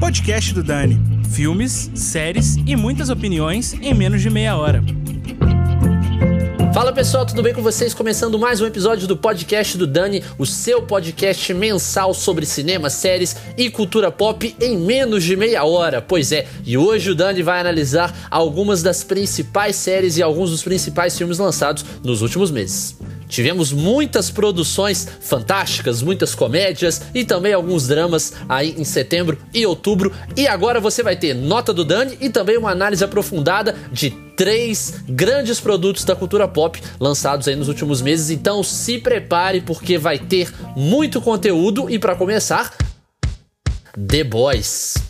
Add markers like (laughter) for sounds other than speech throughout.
Podcast do Dani. Filmes, séries e muitas opiniões em menos de meia hora. Fala pessoal, tudo bem com vocês? Começando mais um episódio do podcast do Dani, o seu podcast mensal sobre cinema, séries e cultura pop em menos de meia hora. Pois é, e hoje o Dani vai analisar algumas das principais séries e alguns dos principais filmes lançados nos últimos meses. Tivemos muitas produções fantásticas, muitas comédias e também alguns dramas aí em setembro e outubro. E agora você vai ter nota do Dani e também uma análise aprofundada de três grandes produtos da cultura pop lançados aí nos últimos meses. Então se prepare porque vai ter muito conteúdo e para começar, The Boys.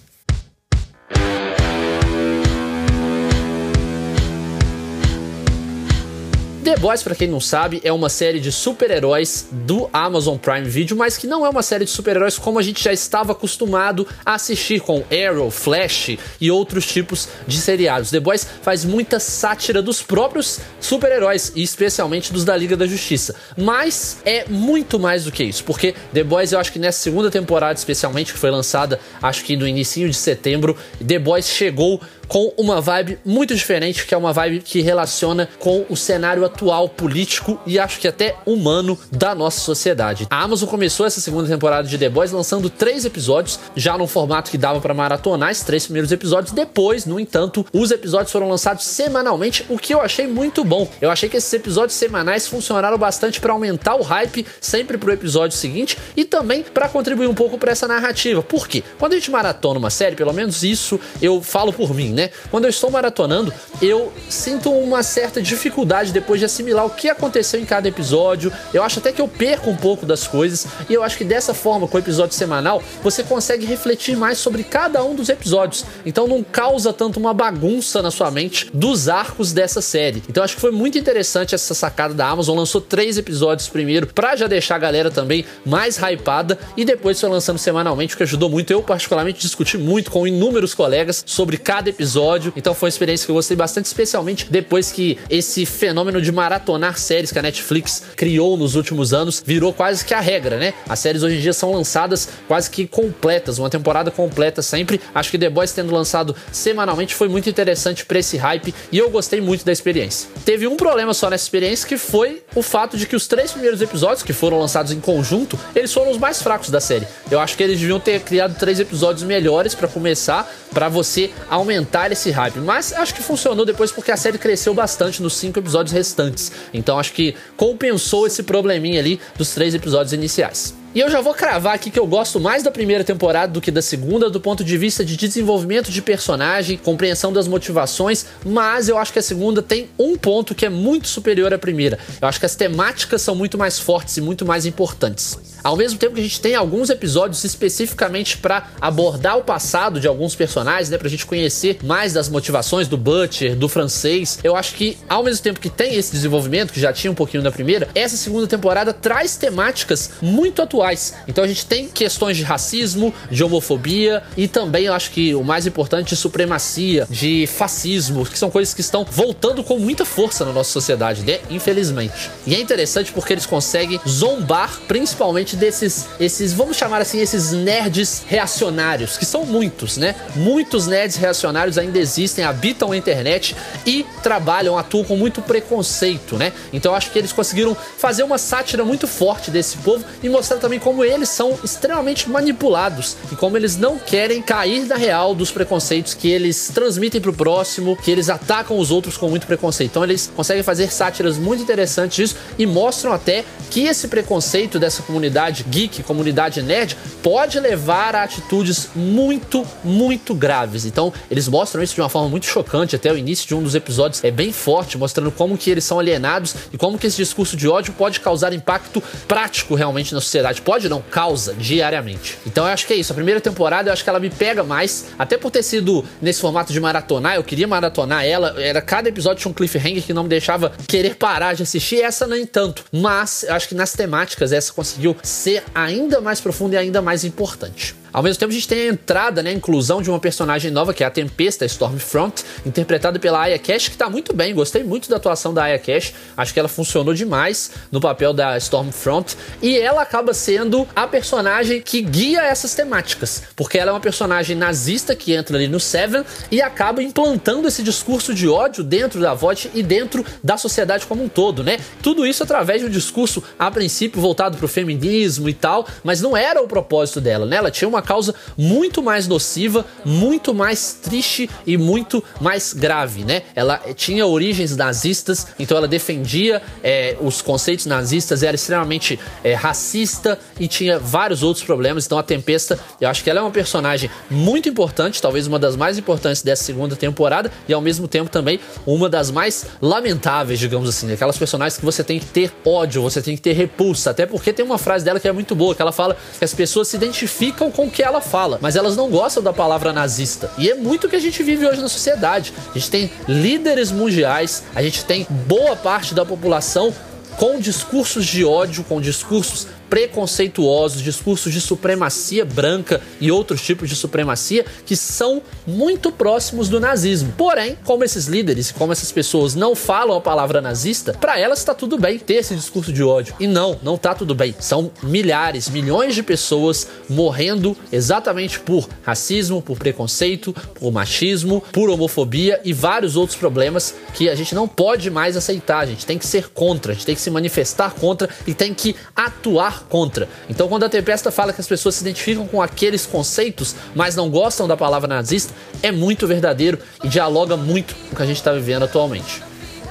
The Boys, para quem não sabe, é uma série de super-heróis do Amazon Prime Video, mas que não é uma série de super-heróis como a gente já estava acostumado a assistir com Arrow, Flash e outros tipos de seriados. The Boys faz muita sátira dos próprios super-heróis e especialmente dos da Liga da Justiça. Mas é muito mais do que isso, porque The Boys eu acho que nessa segunda temporada especialmente que foi lançada, acho que no início de setembro, The Boys chegou com uma vibe muito diferente, que é uma vibe que relaciona com o cenário atual político e acho que até humano da nossa sociedade. A Amazon começou essa segunda temporada de The Boys lançando três episódios, já num formato que dava para maratonar esses três primeiros episódios. Depois, no entanto, os episódios foram lançados semanalmente, o que eu achei muito bom. Eu achei que esses episódios semanais funcionaram bastante para aumentar o hype sempre pro episódio seguinte e também para contribuir um pouco para essa narrativa. Por quê? Quando a gente maratona uma série, pelo menos isso eu falo por mim, né? Quando eu estou maratonando, eu sinto uma certa dificuldade depois de assimilar o que aconteceu em cada episódio. Eu acho até que eu perco um pouco das coisas. E eu acho que dessa forma, com o episódio semanal, você consegue refletir mais sobre cada um dos episódios. Então não causa tanto uma bagunça na sua mente dos arcos dessa série. Então acho que foi muito interessante essa sacada da Amazon. Lançou três episódios primeiro, pra já deixar a galera também mais hypada. E depois foi lançando semanalmente, o que ajudou muito. Eu, particularmente, discuti muito com inúmeros colegas sobre cada episódio episódio. Então foi uma experiência que eu gostei bastante, especialmente depois que esse fenômeno de maratonar séries que a Netflix criou nos últimos anos virou quase que a regra, né? As séries hoje em dia são lançadas quase que completas, uma temporada completa sempre. Acho que The Boys tendo lançado semanalmente foi muito interessante para esse hype e eu gostei muito da experiência. Teve um problema só nessa experiência que foi o fato de que os três primeiros episódios que foram lançados em conjunto, eles foram os mais fracos da série. Eu acho que eles deviam ter criado três episódios melhores para começar, para você aumentar esse hype. Mas acho que funcionou depois porque a série cresceu bastante nos cinco episódios restantes. Então acho que compensou esse probleminha ali dos três episódios iniciais. E eu já vou cravar aqui que eu gosto mais da primeira temporada do que da segunda, do ponto de vista de desenvolvimento de personagem, compreensão das motivações, mas eu acho que a segunda tem um ponto que é muito superior à primeira. Eu acho que as temáticas são muito mais fortes e muito mais importantes. Ao mesmo tempo que a gente tem alguns episódios especificamente para abordar o passado de alguns personagens, né, pra gente conhecer mais das motivações do Butcher, do francês, eu acho que ao mesmo tempo que tem esse desenvolvimento, que já tinha um pouquinho da primeira, essa segunda temporada traz temáticas muito atuais. Então a gente tem questões de racismo, de homofobia e também eu acho que o mais importante de supremacia, de fascismo, que são coisas que estão voltando com muita força na nossa sociedade, né? Infelizmente. E é interessante porque eles conseguem zombar principalmente desses esses, vamos chamar assim, esses nerds reacionários, que são muitos, né? Muitos nerds reacionários ainda existem, habitam a internet e trabalham, atuam com muito preconceito, né? Então eu acho que eles conseguiram fazer uma sátira muito forte desse povo e mostrar também como eles são extremamente manipulados e como eles não querem cair da real dos preconceitos que eles transmitem pro próximo, que eles atacam os outros com muito preconceito. Então eles conseguem fazer sátiras muito interessantes disso e mostram até que esse preconceito dessa comunidade geek, comunidade nerd, pode levar a atitudes muito, muito graves. Então eles mostram isso de uma forma muito chocante até o início de um dos episódios é bem forte, mostrando como que eles são alienados e como que esse discurso de ódio pode causar impacto prático realmente na sociedade pode não, causa diariamente. Então eu acho que é isso. A primeira temporada eu acho que ela me pega mais, até por ter sido nesse formato de maratonar, eu queria maratonar ela, era cada episódio tinha um cliffhanger que não me deixava querer parar de assistir, essa nem tanto. Mas eu acho que nas temáticas essa conseguiu ser ainda mais profunda e ainda mais importante. Ao mesmo tempo, a gente tem a entrada, né, a inclusão de uma personagem nova, que é a Tempesta Stormfront, interpretada pela Aya Cash, que tá muito bem. Gostei muito da atuação da Aya Cash. Acho que ela funcionou demais no papel da Stormfront. E ela acaba sendo a personagem que guia essas temáticas. Porque ela é uma personagem nazista que entra ali no Seven e acaba implantando esse discurso de ódio dentro da VOD e dentro da sociedade como um todo, né? Tudo isso através de um discurso, a princípio, voltado pro feminismo e tal, mas não era o propósito dela, né? Ela tinha uma causa muito mais nociva, muito mais triste e muito mais grave, né? Ela tinha origens nazistas, então ela defendia é, os conceitos nazistas, era extremamente é, racista e tinha vários outros problemas. Então a Tempesta, eu acho que ela é uma personagem muito importante, talvez uma das mais importantes dessa segunda temporada e ao mesmo tempo também uma das mais lamentáveis, digamos assim, aquelas personagens que você tem que ter ódio, você tem que ter repulsa, até porque tem uma frase dela que é muito boa, que ela fala que as pessoas se identificam com que ela fala, mas elas não gostam da palavra nazista. E é muito o que a gente vive hoje na sociedade. A gente tem líderes mundiais, a gente tem boa parte da população com discursos de ódio, com discursos preconceituosos, discursos de supremacia branca e outros tipos de supremacia que são muito próximos do nazismo. Porém, como esses líderes, como essas pessoas não falam a palavra nazista, para elas está tudo bem ter esse discurso de ódio. E não, não tá tudo bem. São milhares, milhões de pessoas morrendo exatamente por racismo, por preconceito, por machismo, por homofobia e vários outros problemas que a gente não pode mais aceitar. A gente tem que ser contra, a gente tem que se manifestar contra e tem que atuar contra. Então, quando a Tempesta fala que as pessoas se identificam com aqueles conceitos, mas não gostam da palavra nazista, é muito verdadeiro e dialoga muito com o que a gente está vivendo atualmente.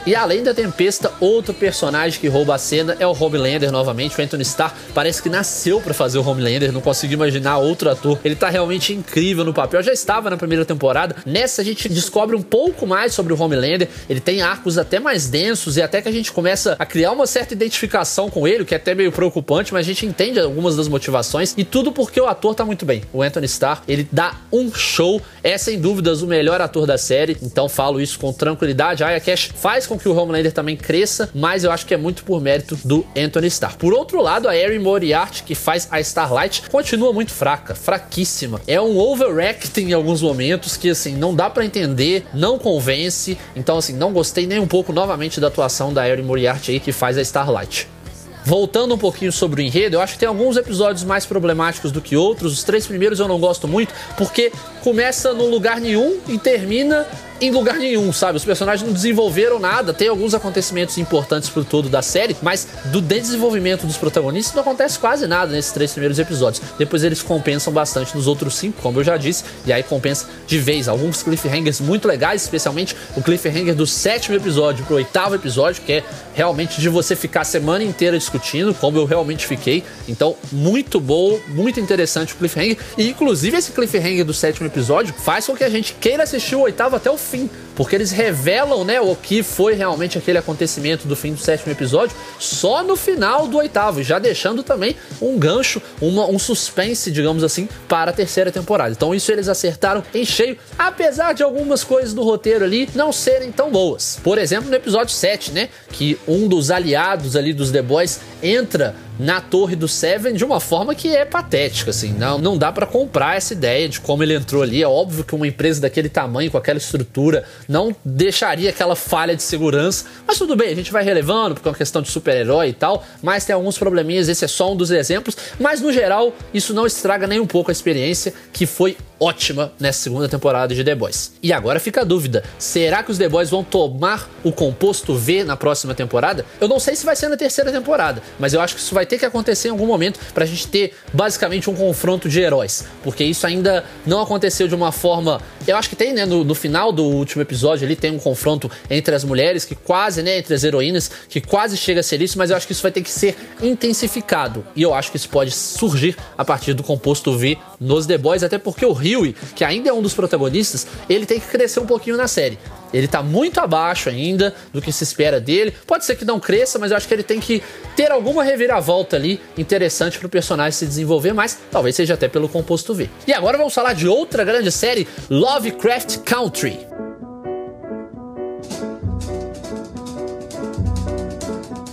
E além da Tempesta, outro personagem que rouba a cena é o Homelander novamente. O Anthony Starr parece que nasceu para fazer o Homelander, não consigo imaginar outro ator. Ele tá realmente incrível no papel. Já estava na primeira temporada. Nessa a gente descobre um pouco mais sobre o Homelander. Ele tem arcos até mais densos e até que a gente começa a criar uma certa identificação com ele, o que é até meio preocupante, mas a gente entende algumas das motivações e tudo porque o ator tá muito bem. O Anthony Starr, ele dá um show. É sem dúvidas o melhor ator da série, então falo isso com tranquilidade. A Aya Cash faz com com que o Homelander também cresça, mas eu acho que é muito por mérito do Anthony Starr. Por outro lado, a Erin Moriarty, que faz a Starlight, continua muito fraca, fraquíssima. É um overacting em alguns momentos que, assim, não dá para entender, não convence. Então, assim, não gostei nem um pouco novamente da atuação da Erin Moriarty aí, que faz a Starlight. Voltando um pouquinho sobre o enredo, eu acho que tem alguns episódios mais problemáticos do que outros. Os três primeiros eu não gosto muito, porque começa num lugar nenhum e termina em lugar nenhum, sabe? Os personagens não desenvolveram nada, tem alguns acontecimentos importantes pro todo da série, mas do desenvolvimento dos protagonistas não acontece quase nada nesses três primeiros episódios. Depois eles compensam bastante nos outros cinco, como eu já disse, e aí compensa de vez. Alguns cliffhangers muito legais, especialmente o cliffhanger do sétimo episódio pro oitavo episódio, que é realmente de você ficar a semana inteira discutindo, como eu realmente fiquei. Então, muito bom, muito interessante o cliffhanger. E inclusive esse cliffhanger do sétimo episódio faz com que a gente queira assistir o oitavo até o fim, porque eles revelam, né, o que foi realmente aquele acontecimento do fim do sétimo episódio só no final do oitavo, já deixando também um gancho, uma, um suspense, digamos assim, para a terceira temporada. Então isso eles acertaram em cheio, apesar de algumas coisas do roteiro ali não serem tão boas. Por exemplo, no episódio 7, né, que um dos aliados ali dos The Boys entra na torre do Seven de uma forma que é patética, assim. Não, não dá para comprar essa ideia de como ele entrou ali. É óbvio que uma empresa daquele tamanho, com aquela estrutura, não deixaria aquela falha de segurança. Mas tudo bem, a gente vai relevando, porque é uma questão de super-herói e tal. Mas tem alguns probleminhas, esse é só um dos exemplos. Mas no geral, isso não estraga nem um pouco a experiência, que foi ótima nessa segunda temporada de The Boys. E agora fica a dúvida: será que os The Boys vão tomar o composto V na próxima temporada? Eu não sei se vai ser na terceira temporada, mas eu acho que isso vai ter que acontecer em algum momento pra gente ter basicamente um confronto de heróis, porque isso ainda não aconteceu de uma forma. Eu acho que tem, né, no, no final do último episódio ali tem um confronto entre as mulheres, que quase, né, entre as heroínas, que quase chega a ser isso, mas eu acho que isso vai ter que ser intensificado. E eu acho que isso pode surgir a partir do composto V nos The Boys, até porque o Huey, que ainda é um dos protagonistas, ele tem que crescer um pouquinho na série. Ele tá muito abaixo ainda do que se espera dele. Pode ser que não cresça, mas eu acho que ele tem que ter alguma reviravolta ali interessante pro personagem se desenvolver mais, talvez seja até pelo composto V. E agora vamos falar de outra grande série, Lovecraft Country.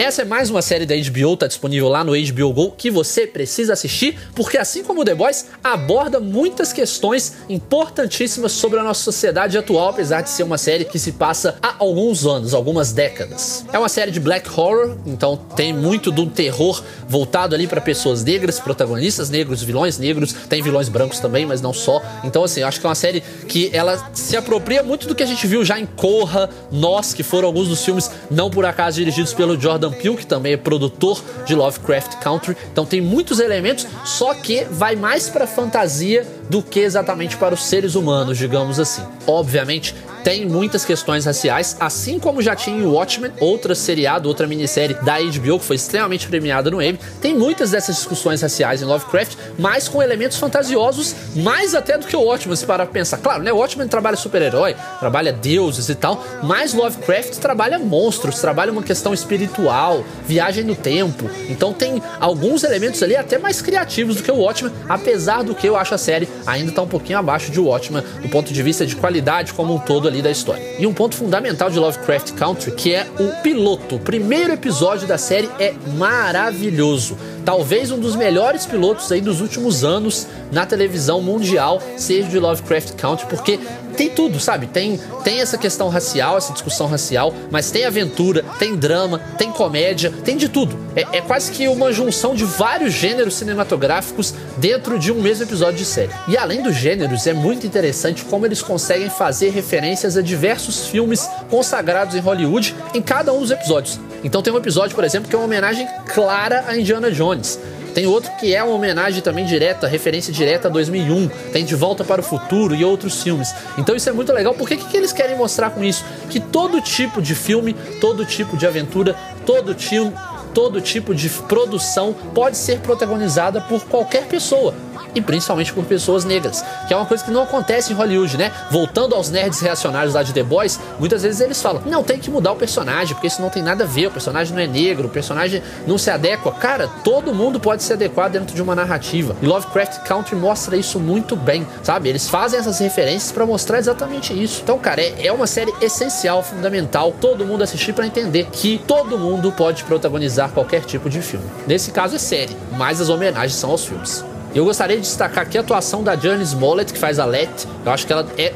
Essa é mais uma série da HBO, tá disponível lá no HBO Go, que você precisa assistir, porque assim como The Boys, aborda muitas questões importantíssimas sobre a nossa sociedade atual, apesar de ser uma série que se passa há alguns anos, algumas décadas. É uma série de black horror, então tem muito do terror voltado ali para pessoas negras, protagonistas negros, vilões negros, tem vilões brancos também, mas não só. Então assim, eu acho que é uma série que ela se apropria muito do que a gente viu já em Corra, Nós, que foram alguns dos filmes não por acaso dirigidos pelo Jordan Peele, que também é produtor de Lovecraft Country. Então tem muitos elementos, só que vai mais para fantasia do que exatamente para os seres humanos, digamos assim. Obviamente, tem muitas questões raciais, assim como já tinha em Watchmen, outra seriado, outra minissérie da HBO que foi extremamente premiada no Emmy. Tem muitas dessas discussões raciais em Lovecraft, mas com elementos fantasiosos, mais até do que o Watchmen, se parar pra pensar. Claro, né? O Watchmen trabalha super-herói, trabalha deuses e tal, mas Lovecraft trabalha monstros, trabalha uma questão espiritual, viagem no tempo. Então tem alguns elementos ali até mais criativos do que o Watchmen, apesar do que eu acho a série ainda tá um pouquinho abaixo de Watchmen do ponto de vista de qualidade como um todo ali da história. E um ponto fundamental de Lovecraft Country, que é o piloto. O primeiro episódio da série é maravilhoso. Talvez um dos melhores pilotos aí dos últimos anos na televisão mundial seja de Lovecraft Country, porque tem tudo, sabe? Tem, tem essa questão racial, essa discussão racial, mas tem aventura, tem drama, tem comédia, tem de tudo. É, é, quase que uma junção de vários gêneros cinematográficos dentro de um mesmo episódio de série. E além dos gêneros, é muito interessante como eles conseguem fazer referências a diversos filmes consagrados em Hollywood em cada um dos episódios. Então tem um episódio, por exemplo, que é uma homenagem clara a Indiana Jones. Tem outro que é uma homenagem também direta, referência direta a 2001. Tem De Volta para o Futuro e outros filmes. Então isso é muito legal. Porque o que, que eles querem mostrar com isso? Que todo tipo de filme, todo tipo de aventura, todo tipo, todo tipo de produção pode ser protagonizada por qualquer pessoa e principalmente por pessoas negras, que é uma coisa que não acontece em Hollywood, né? Voltando aos nerds reacionários lá de The Boys, muitas vezes eles falam: não, tem que mudar o personagem, porque isso não tem nada a ver, o personagem não é negro, o personagem não se adequa. Cara, todo mundo pode se adequar dentro de uma narrativa. E Lovecraft Country mostra isso muito bem, sabe? Eles fazem essas referências para mostrar exatamente isso. Então, cara, é, é uma série essencial, fundamental, todo mundo assistir para entender que todo mundo pode protagonizar qualquer tipo de filme. Nesse caso é série, mas as homenagens são aos filmes. Eu gostaria de destacar aqui a atuação da Janice Smollett, que faz a Let. Eu acho que ela é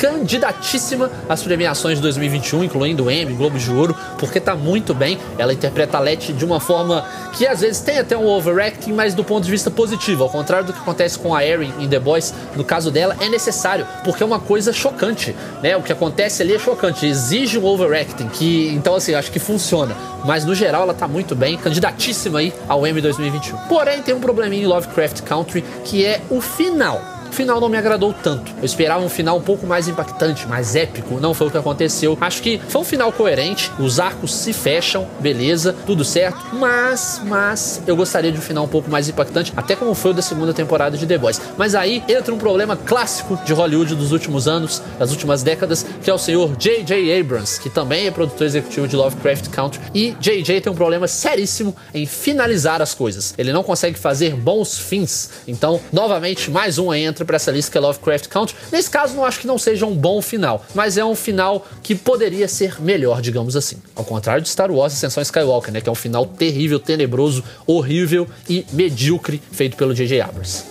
candidatíssima às premiações de 2021, incluindo o Emmy, Globo de Ouro, porque tá muito bem. Ela interpreta a Letty de uma forma que às vezes tem até um overacting, mas do ponto de vista positivo, ao contrário do que acontece com a Erin em The Boys, no caso dela é necessário, porque é uma coisa chocante, né? O que acontece ali é chocante, exige um overacting, que então assim, acho que funciona, mas no geral ela tá muito bem, candidatíssima aí ao Emmy 2021. Porém, tem um probleminha em Lovecraft Country, que é o final o final não me agradou tanto. Eu esperava um final um pouco mais impactante, mais épico. Não foi o que aconteceu. Acho que foi um final coerente. Os arcos se fecham, beleza, tudo certo. Mas, mas, eu gostaria de um final um pouco mais impactante, até como foi o da segunda temporada de The Boys. Mas aí entra um problema clássico de Hollywood dos últimos anos, das últimas décadas, que é o senhor J.J. Abrams, que também é produtor executivo de Lovecraft Country. E J.J. tem um problema seríssimo em finalizar as coisas. Ele não consegue fazer bons fins. Então, novamente, mais um entra entra para essa lista que é Lovecraft Country. Nesse caso, não acho que não seja um bom final, mas é um final que poderia ser melhor, digamos assim. Ao contrário de Star Wars Ascensão Skywalker, né, que é um final terrível, tenebroso, horrível e medíocre feito pelo J.J. Abrams.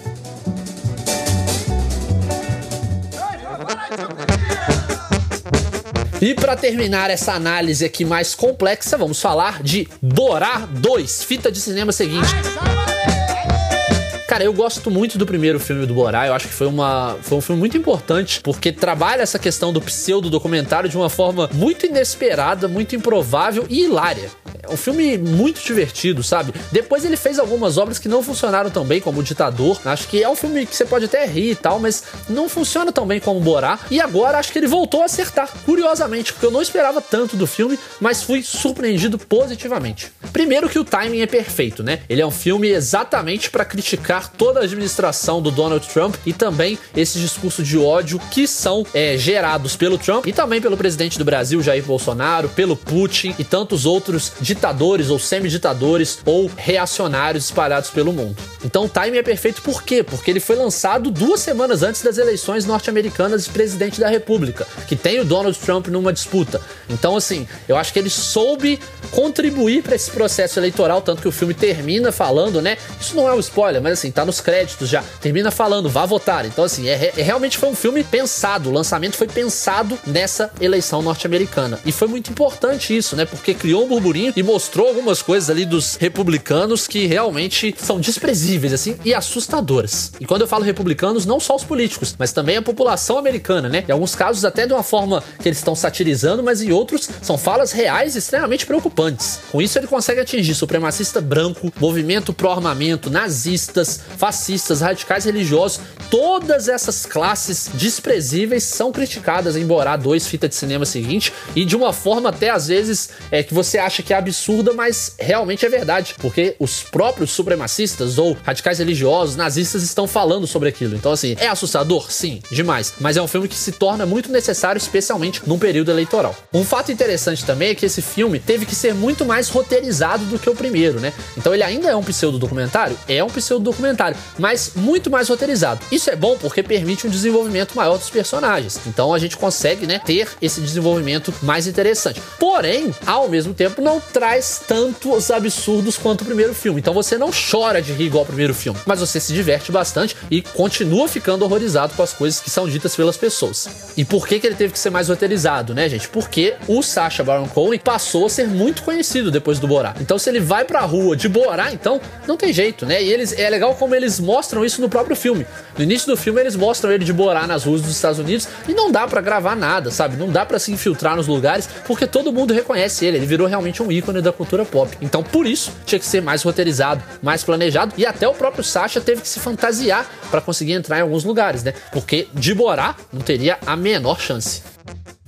E para terminar essa análise aqui mais complexa, vamos falar de Borá 2, fita de cinema seguinte. Cara, eu gosto muito do primeiro filme do Borá. Eu acho que foi, uma, foi um filme muito importante, porque trabalha essa questão do pseudo-documentário de uma forma muito inesperada, muito improvável e hilária. Um filme muito divertido, sabe? Depois ele fez algumas obras que não funcionaram tão bem, como O Ditador. Acho que é um filme que você pode até rir e tal, mas não funciona tão bem como Borá. E agora acho que ele voltou a acertar, curiosamente, porque eu não esperava tanto do filme, mas fui surpreendido positivamente. Primeiro que o timing é perfeito, né? Ele é um filme exatamente para criticar toda a administração do Donald Trump e também esses discursos de ódio que são é, gerados pelo Trump e também pelo presidente do Brasil, Jair Bolsonaro, pelo Putin e tantos outros ditaduras ditadores ou semiditadores ou reacionários espalhados pelo mundo. Então o time é perfeito por quê? Porque ele foi lançado duas semanas antes das eleições norte-americanas de presidente da República, que tem o Donald Trump numa disputa. Então, assim, eu acho que ele soube contribuir para esse processo eleitoral, tanto que o filme termina falando, né? Isso não é um spoiler, mas assim, tá nos créditos já. Termina falando, vá votar. Então, assim, é, é realmente foi um filme pensado. O lançamento foi pensado nessa eleição norte-americana. E foi muito importante isso, né? Porque criou um burburinho e mostrou algumas coisas ali dos republicanos que realmente são desprezíveis, assim, e assustadoras. E quando eu falo republicanos, não só os políticos, mas também a população americana, né? Em alguns casos, até de uma forma que eles estão satirizando, mas em outros são falas reais extremamente preocupantes. Com isso, ele consegue atingir supremacista branco, movimento pró-armamento, nazistas, fascistas, radicais religiosos, todas essas classes desprezíveis são criticadas em Borá 2, fita de cinema seguinte, e de uma forma até às vezes é que você acha que é absurda, mas realmente é verdade, porque os próprios supremacistas ou radicais religiosos, nazistas estão falando sobre aquilo. Então assim, é assustador? Sim, demais, mas é um filme que se torna muito necessário, especialmente num período eleitoral. Um fato interessante também é que esse filme teve que ser muito mais roteirizado do que o primeiro, né? Então ele ainda é um pseudo documentário, é um pseudo documentário, mas muito mais roteirizado. Isso é bom porque permite um desenvolvimento maior dos personagens. Então a gente consegue, né, ter esse desenvolvimento mais interessante. Porém, ao mesmo tempo, não traz tantos absurdos quanto o primeiro filme. Então você não chora de rir igual ao primeiro filme, mas você se diverte bastante e continua ficando horrorizado com as coisas que são ditas pelas pessoas. E por que, que ele teve que ser mais roteirizado, né, gente? Porque o Sacha Baron Cohen passou a ser muito conhecido depois do Borá. Então se ele vai pra rua de Borá, então não tem jeito, né? E eles é legal como eles mostram isso no próprio filme. No início do filme eles mostram ele de Borá nas ruas dos Estados Unidos e não dá para gravar nada, sabe? Não dá para se infiltrar nos lugares porque todo mundo reconhece ele. Ele virou realmente um ícone da cultura pop. Então por isso tinha que ser mais roteirizado, mais planejado e até o próprio Sacha teve que se fantasiar para conseguir entrar em alguns lugares, né? Porque de Borá não teria a menor chance.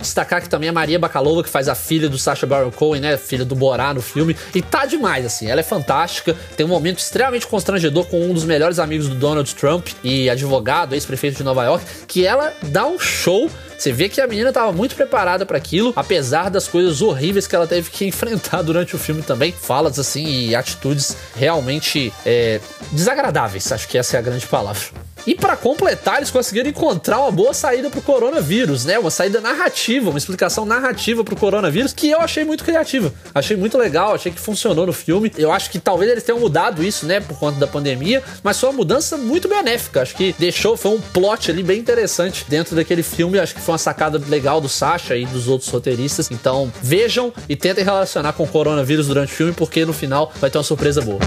Destacar que também a Maria Bakalova, que faz a filha do Sacha Baron Cohen, né? Filha do Borá no filme. E tá demais, assim. Ela é fantástica. Tem um momento extremamente constrangedor com um dos melhores amigos do Donald Trump e advogado, ex-prefeito de Nova York, que ela dá um show você vê que a menina estava muito preparada para aquilo, apesar das coisas horríveis que ela teve que (laughs) enfrentar durante o filme também. Falas assim e atitudes realmente é, desagradáveis, acho que essa é a grande palavra. E para completar, eles conseguiram encontrar uma boa saída pro coronavírus, né? Uma saída narrativa, uma explicação narrativa pro coronavírus que eu achei muito criativa. Achei muito legal, achei que funcionou no filme. Eu acho que talvez eles tenham mudado isso, né, por conta da pandemia, mas foi uma mudança muito benéfica. Acho que deixou, foi um plot ali bem interessante dentro daquele filme. Acho que foi uma sacada legal do Sasha e dos outros roteiristas. Então, vejam e tentem relacionar com o coronavírus durante o filme, porque no final vai ter uma surpresa boa.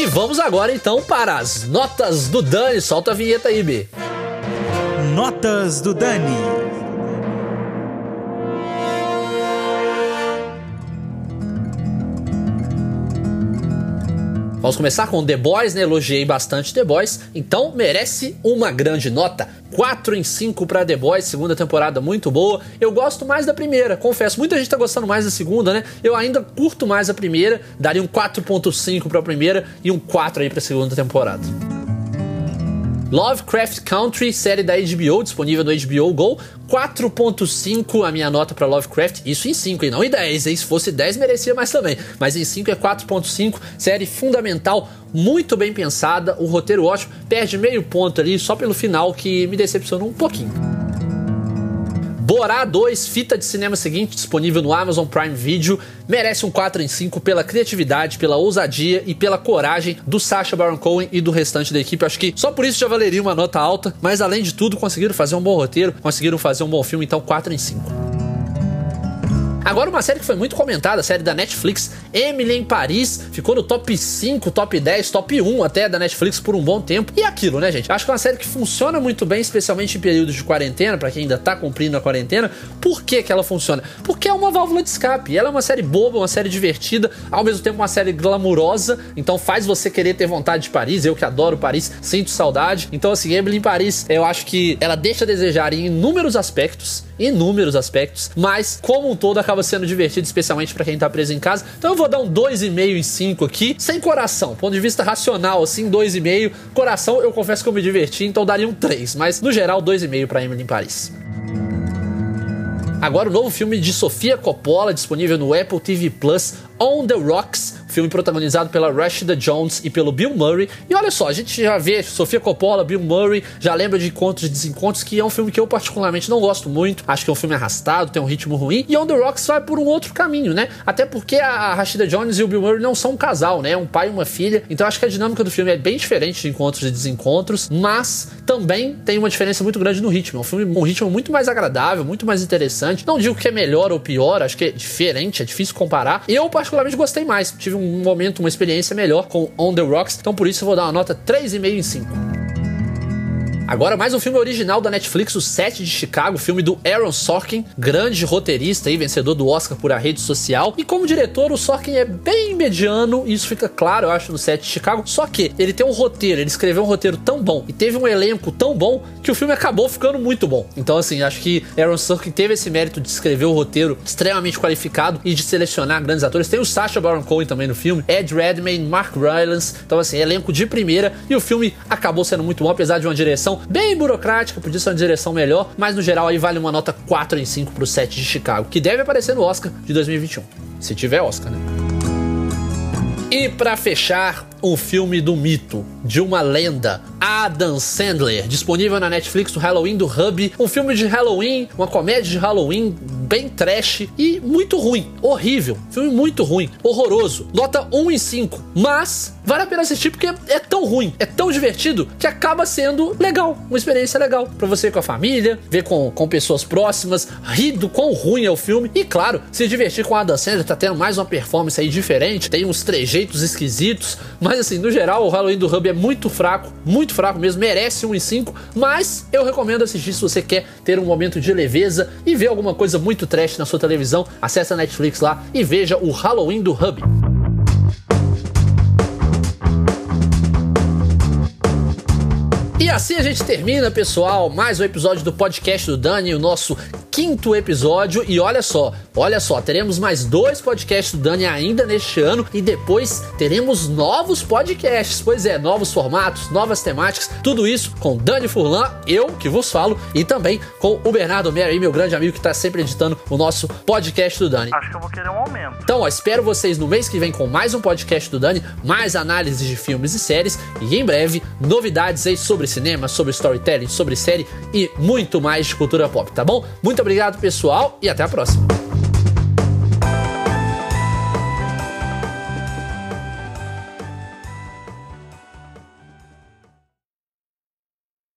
E vamos agora então para as notas do Dani. Solta a vinheta aí, B. Notas do Dani. Vamos começar com The Boys, né? Elogiei bastante The Boys, então merece uma grande nota. 4 em 5 para The Boys, segunda temporada muito boa. Eu gosto mais da primeira, confesso. Muita gente tá gostando mais da segunda, né? Eu ainda curto mais a primeira, daria um 4.5 para a primeira e um 4 aí para a segunda temporada. Lovecraft Country, série da HBO, disponível no HBO Go. 4.5 a minha nota para Lovecraft, isso em 5 e não em 10, hein? Se fosse 10 merecia mais também, mas em 5 é 4.5, série fundamental, muito bem pensada, o roteiro ótimo, perde meio ponto ali só pelo final que me decepcionou um pouquinho. Borá 2, fita de cinema seguinte, disponível no Amazon Prime Video, merece um 4 em 5 pela criatividade, pela ousadia e pela coragem do Sacha Baron Cohen e do restante da equipe. Acho que só por isso já valeria uma nota alta, mas além de tudo, conseguiram fazer um bom roteiro, conseguiram fazer um bom filme, então 4 em 5. Agora, uma série que foi muito comentada, a série da Netflix, Emily em Paris, ficou no top 5, top 10, top 1 até da Netflix por um bom tempo. E aquilo, né, gente? Acho que é uma série que funciona muito bem, especialmente em períodos de quarentena, para quem ainda tá cumprindo a quarentena. Por que, que ela funciona? Porque é uma válvula de escape. Ela é uma série boba, uma série divertida, ao mesmo tempo uma série glamurosa, então faz você querer ter vontade de Paris. Eu que adoro Paris, sinto saudade. Então, assim, Emily em Paris, eu acho que ela deixa a desejar em inúmeros aspectos inúmeros aspectos, mas como um todo acaba sendo divertido, especialmente para quem tá preso em casa. Então eu vou dar um 2,5 em 5 aqui, sem coração, ponto de vista racional, assim, 2,5. Coração, eu confesso que eu me diverti, então daria um 3, mas no geral, 2,5 para Emily em Paris. Agora o novo filme de Sofia Coppola, disponível no Apple TV Plus, On the Rocks, filme protagonizado pela Rashida Jones e pelo Bill Murray. E olha só, a gente já vê Sofia Coppola, Bill Murray, já lembra de Encontros e Desencontros, que é um filme que eu particularmente não gosto muito. Acho que é um filme arrastado, tem um ritmo ruim. E On the Rocks vai por um outro caminho, né? Até porque a Rashida Jones e o Bill Murray não são um casal, né? É um pai e uma filha. Então acho que a dinâmica do filme é bem diferente de Encontros e Desencontros, mas também tem uma diferença muito grande no ritmo. É um filme um ritmo muito mais agradável, muito mais interessante. Não digo que é melhor ou pior, acho que é diferente, é difícil comparar. Eu, particularmente, gostei mais. Tive um momento, uma experiência melhor com On the Rocks, então por isso eu vou dar uma nota 3,5 em 5. Agora, mais um filme original da Netflix, O Sete de Chicago, filme do Aaron Sorkin, grande roteirista e vencedor do Oscar por A Rede Social. E como diretor, o Sorkin é bem mediano, isso fica claro, eu acho, no Sete de Chicago. Só que ele tem um roteiro, ele escreveu um roteiro tão bom e teve um elenco tão bom que o filme acabou ficando muito bom. Então, assim, acho que Aaron Sorkin teve esse mérito de escrever o um roteiro extremamente qualificado e de selecionar grandes atores. Tem o Sacha Baron Cohen também no filme, Ed Redmayne, Mark Rylance. Então, assim, elenco de primeira. E o filme acabou sendo muito bom, apesar de uma direção bem burocrática, podia ser uma direção melhor, mas no geral aí vale uma nota 4 em 5 pro set de Chicago, que deve aparecer no Oscar de 2021. Se tiver Oscar, né? E para fechar, um filme do mito, de uma lenda, Adam Sandler, disponível na Netflix do Halloween do Hub, um filme de Halloween, uma comédia de Halloween bem trash e muito ruim, horrível, filme muito ruim, horroroso, nota 1 em 5, mas vale a pena assistir porque é tão ruim, é tão divertido que acaba sendo legal, uma experiência legal para você com a família, ver com, com pessoas próximas, rir do quão ruim é o filme e claro, se divertir com a Adam Sandler, tá tendo mais uma performance aí diferente, tem uns trejeitos esquisitos, mas assim, no geral, o Halloween do Hub é muito fraco, muito fraco mesmo, merece 1 em 5, mas eu recomendo assistir se você quer ter um momento de leveza e ver alguma coisa muito trash na sua televisão. Acesse a Netflix lá e veja o Halloween do Hub. E assim a gente termina, pessoal, mais um episódio do podcast do Dani, o nosso quinto episódio. E olha só, olha só, teremos mais dois podcasts do Dani ainda neste ano e depois teremos novos podcasts. Pois é, novos formatos, novas temáticas, tudo isso com Dani Furlan, eu que vos falo, e também com o Bernardo Mera, meu grande amigo que está sempre editando o nosso podcast do Dani. Acho que eu vou querer um aumento. Então, ó, espero vocês no mês que vem com mais um podcast do Dani, mais análises de filmes e séries e em breve novidades aí sobre cinema, sobre storytelling, sobre série e muito mais de cultura pop, tá bom? Muito obrigado, pessoal, e até a próxima.